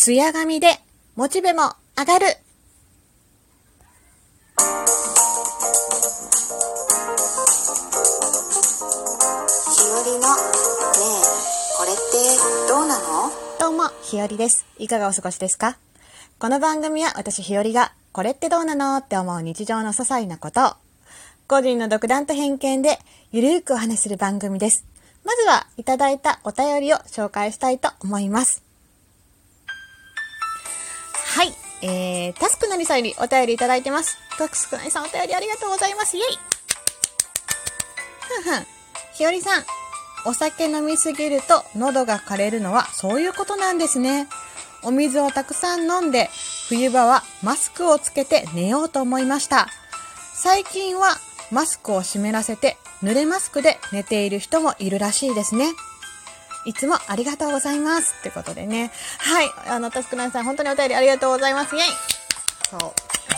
ツヤ髪でモチベも上がるひよりのねえこれってどうなの？どうも、ひよりです。いかがお過ごしですか？この番組は私ひよりが、これってどうなのって思う日常の些細なことを、個人の独断と偏見で、ゆるーくお話しする番組です。まずは、いただいたお便りを紹介したいと思います。はい。えー、タスクなりさんよりお便りいただいてます。タスクなりさんお便りありがとうございます。イェイふんふん。ひよりさん、お酒飲みすぎると喉が枯れるのはそういうことなんですね。お水をたくさん飲んで、冬場はマスクをつけて寝ようと思いました。最近はマスクを湿らせて濡れマスクで寝ている人もいるらしいですね。いつもありがとうございます。ってことでね。はい。あの、タスクナイさん、本当にお便りありがとうございます。イェイそう。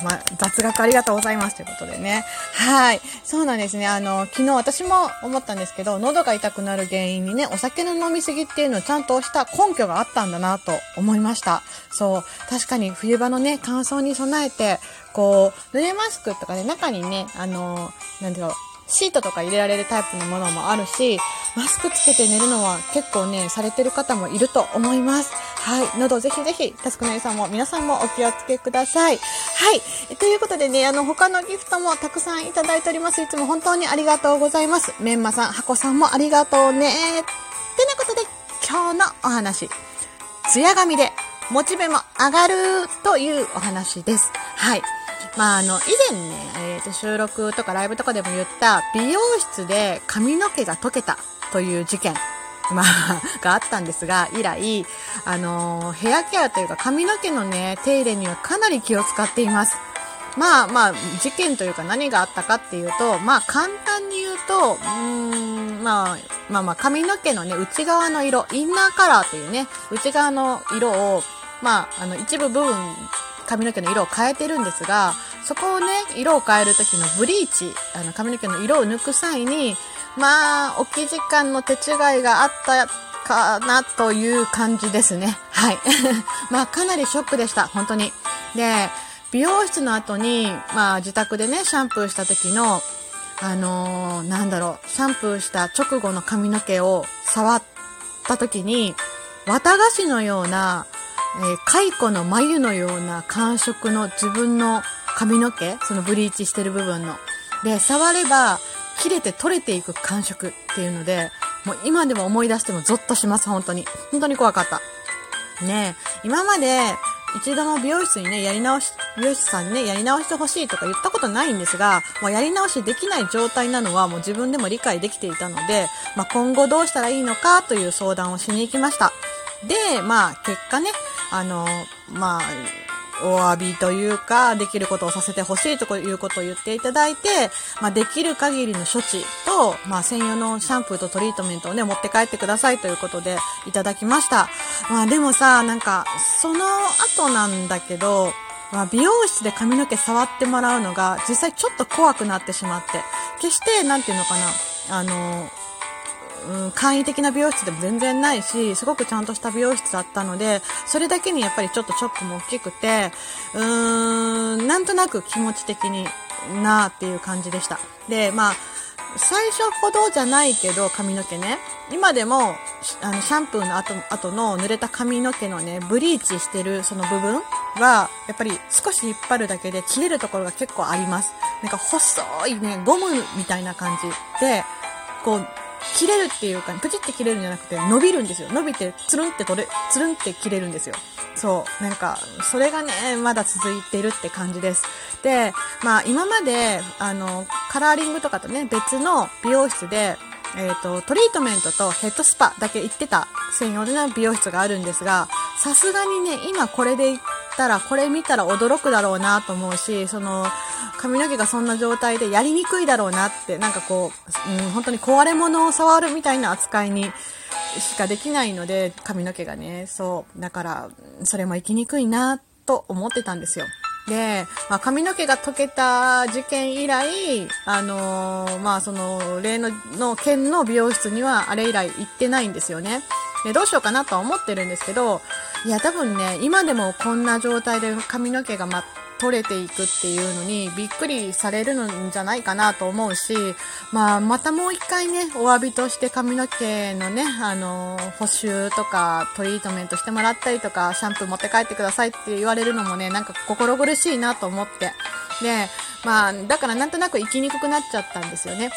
まあ、雑学ありがとうございますということでね。はい。そうなんですね。あの、昨日私も思ったんですけど、喉が痛くなる原因にね、お酒の飲みすぎっていうのをちゃんとした根拠があったんだなと思いました。そう。確かに冬場のね、乾燥に備えて、こう、濡れマスクとかで中にね、あの、なんていう、シートとか入れられるタイプのものもあるし、マスクつけて寝るのは結構ね、されてる方もいると思います。はい。喉ぜひぜひ、タスクネリさんも皆さんもお気をつけください。はい。ということでね、あの、他のギフトもたくさんいただいております。いつも本当にありがとうございます。メンマさん、ハコさんもありがとうね。ってなことで、今日のお話。ツヤ髪で、モチベも上がるというお話です。はい。まあ、あの、以前ね、えっ、と、収録とかライブとかでも言った、美容室で髪の毛が溶けたという事件。まあ、があったんですが、以来、あのヘアケアというか髪の毛のね、手入れにはかなり気を使っています。まあまあ、事件というか何があったかっていうと、まあ簡単に言うと、うーん、まあ、まあまあ髪の毛のね、内側の色、インナーカラーというね、内側の色を、まあ、あの、一部部分、髪の毛の色を変えてるんですが、そこをね、色を変える時のブリーチ、あの、髪の毛の色を抜く際に、まあ、置き時間の手違いがあったかなという感じですね。はい。まあ、かなりショックでした。本当に。で、美容室の後に、まあ、自宅でね、シャンプーした時の、あのーなんだろう、シャンプーした直後の髪の毛を触った時に、綿菓子のような、え、蚕の眉のような感触の自分の髪の毛、そのブリーチしてる部分の。で、触れば、切れて取れていく感触っていうので、もう今でも思い出してもゾッとします、本当に。本当に怖かった。ね、今まで一度も美容室にね、やり直し、美容師さんにね、やり直してほしいとか言ったことないんですが、もうやり直しできない状態なのはもう自分でも理解できていたので、まあ、今後どうしたらいいのかという相談をしに行きました。で、まあ、結果ね、あの、まあ、お詫びというか、できることをさせてほしいということを言っていただいて、まあ、できる限りの処置と、まあ、専用のシャンプーとトリートメントをね、持って帰ってくださいということでいただきました。まあ、でもさ、なんか、その後なんだけど、まあ、美容室で髪の毛触ってもらうのが、実際ちょっと怖くなってしまって、決して、なんていうのかな、あの、うん、簡易的な美容室でも全然ないし、すごくちゃんとした美容室だったので、それだけにやっぱりちょっとショックも大きくて、うーん、なんとなく気持ち的になーっていう感じでした。で、まあ、最初ほどじゃないけど、髪の毛ね。今でも、あの、シャンプーの後、後の濡れた髪の毛のね、ブリーチしてるその部分は、やっぱり少し引っ張るだけで切れるところが結構あります。なんか細いね、ゴムみたいな感じで、こう、切れるっていうか、プチって切れるんじゃなくて、伸びるんですよ。伸びて、つるんって取れ、つるんって切れるんですよ。そう。なんか、それがね、まだ続いてるって感じです。で、まあ、今まで、あの、カラーリングとかとね、別の美容室で、えっ、と、トリートメントとヘッドスパだけ行ってた専用の美容室があるんですが、さすがにね、今これで行ったら、これ見たら驚くだろうなと思うし、その、髪の毛がそんな状態でやりにくいだろうなって、なんかこう、うん、本当に壊れ物を触るみたいな扱いにしかできないので、髪の毛がね、そう。だから、それも行きにくいなと思ってたんですよ。で、まあ、髪の毛が溶けた事件以来、あのーまあ、その、例の、の県の美容室には、あれ以来行ってないんですよね。で、どうしようかなとは思ってるんですけど、いや、多分ね、今でもこんな状態で髪の毛がま、取れていくっていうのにびっくりされるんじゃないかなと思うし、まあ、またもう一回ね、お詫びとして髪の毛のね、あの、補修とかトリートメントしてもらったりとか、シャンプー持って帰ってくださいって言われるのもね、なんか心苦しいなと思って。で、まあ、だからなんとなく生きにくくなっちゃったんですよね。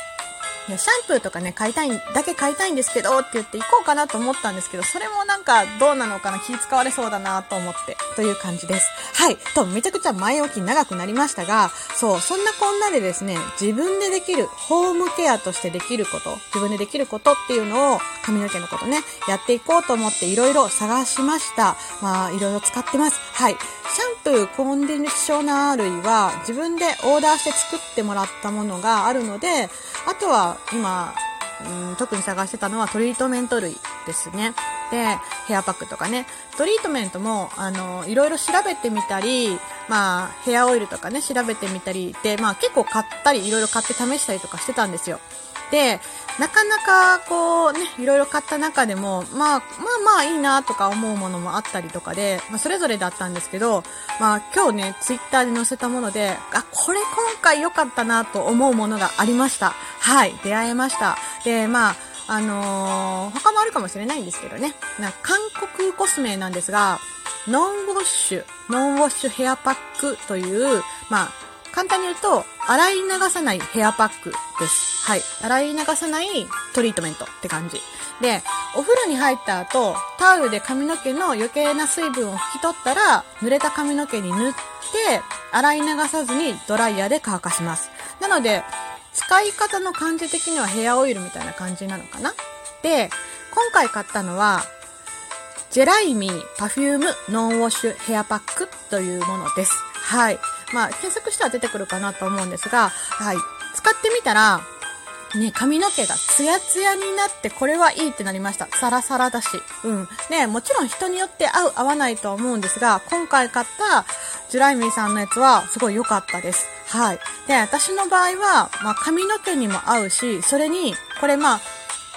いや、シャンプーとかね、買いたい、だけ買いたいんですけどって言って行こうかなと思ったんですけど、それもなんかどうなのかな、気使われそうだなと思って、という感じです。はい。と、めちゃくちゃ前置き長くなりましたが、そう、そんなこんなでですね、自分でできる、ホームケアとしてできること、自分でできることっていうのを、髪の毛のことね、やっていこうと思っていろいろ探しました。まあ、いろいろ使ってます。はい。シャンプ、コンディショナー類は自分でオーダーして作ってもらったものがあるので、あとは今、うん、特に探してたのはトリートメント類ですね。で、ヘアパックとかね。トリートメントも、あの、いろいろ調べてみたり、まあ、ヘアオイルとかね、調べてみたりで、まあ結構買ったり、いろいろ買って試したりとかしてたんですよ。で、なかなかこうね、いろいろ買った中でも、まあ、まあまあいいなとか思うものもあったりとかで、まあそれぞれだったんですけど、まあ今日ね、ツイッターで載せたもので、あ、これ今回良かったなと思うものがありました。はい、出会えました。で、まあ、あのー、他もあるかもしれないんですけどね。な韓国コスメなんですが、ノンウォッシュ、ノンウォッシュヘアパックという、まあ、簡単に言うと、洗い流さないヘアパックです。はい。洗い流さないトリートメントって感じ。で、お風呂に入った後、タオルで髪の毛の余計な水分を拭き取ったら、濡れた髪の毛に塗って、洗い流さずにドライヤーで乾かします。なので、使い方の感じ的にはヘアオイルみたいな感じなのかな？で、今回買ったのは、ジュライミーパフュームノンウォッシュヘアパックというものです。はい。まあ、検索したら出てくるかなと思うんですが、はい。使ってみたら、ね、髪の毛がツヤツヤになって、これはいいってなりました。サラサラだし。うん。ね、もちろん人によって合う合わないとは思うんですが、今回買ったジュライミーさんのやつはすごい良かったです。はい。で、私の場合は、まあ、髪の毛にも合うし、それに、これまあ、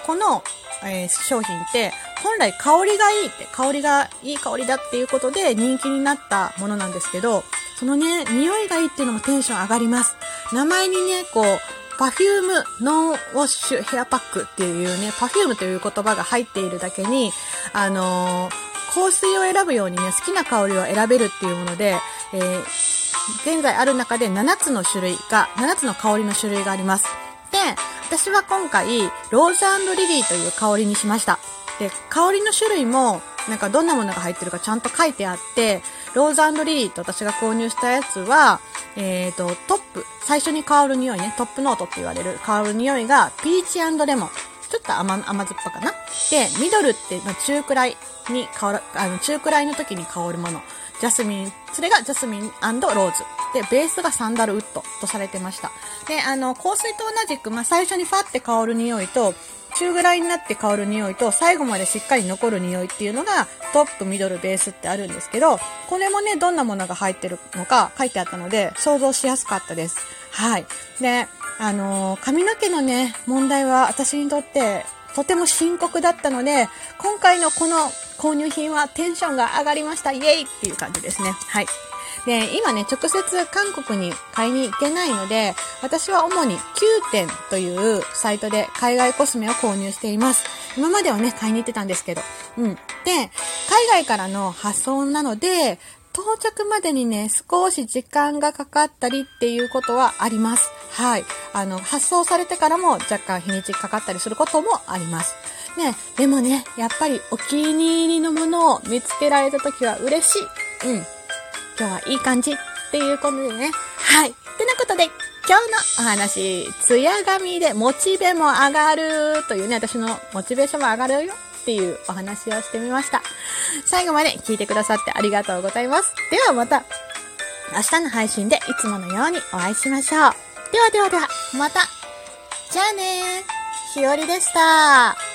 この、えー、商品って、本来香りがいいって、香りがいい香りだっていうことで人気になったものなんですけど、そのね、匂いがいいっていうのもテンション上がります。名前にね、こう、パフュームノンウォッシュヘアパックっていうね、パフュームという言葉が入っているだけに、あのー、香水を選ぶようにね、好きな香りを選べるっていうもので、えー、現在ある中で7つの種類が、7つの香りの種類があります。で、私は今回、ローズリリーという香りにしました。で、香りの種類も、なんかどんなものが入ってるかちゃんと書いてあって、ローズリリーと私が購入したやつは、えっ、ー、と、トップ、最初に香る匂いね、トップノートって言われる香る匂いが、ピーチレモン。ちょっと甘、甘酸っぱかな。で、ミドルって、まあ、中くらいに香る、あの、中くらいの時に香るもの。ジャスミン、それがジャスミンローズ。で、ベースがサンダルウッドとされてました。で、あの、香水と同じく、まあ、最初にファって香る匂いと、中ぐらいになって香る匂いと最後までしっかり残る匂いっていうのがトップ、ミドル、ベースってあるんですけど、これもね、どんなものが入ってるのか書いてあったので想像しやすかったです。はい。で、あのー、髪の毛のね、問題は私にとってとても深刻だったので、今回のこの購入品はテンションが上がりました。イエイっていう感じですね。はい。で、今ね、直接韓国に買いに行けないので、私は主に9点というサイトで海外コスメを購入しています。今まではね、買いに行ってたんですけど。うん。で、海外からの発送なので、到着までにね、少し時間がかかったりっていうことはあります。はい。あの、発送されてからも若干日にちかかったりすることもあります。ね、でもね、やっぱりお気に入りのものを見つけられた時は嬉しい。うん。今日はいい感じっていうことでね。はい。ってなことで、今日のお話、ツヤ髪でモチベも上がるというね、私のモチベーションも上がるよっていうお話をしてみました。最後まで聞いてくださってありがとうございます。ではまた、明日の配信でいつものようにお会いしましょう。ではではでは、また。じゃあねー。ひよりでした。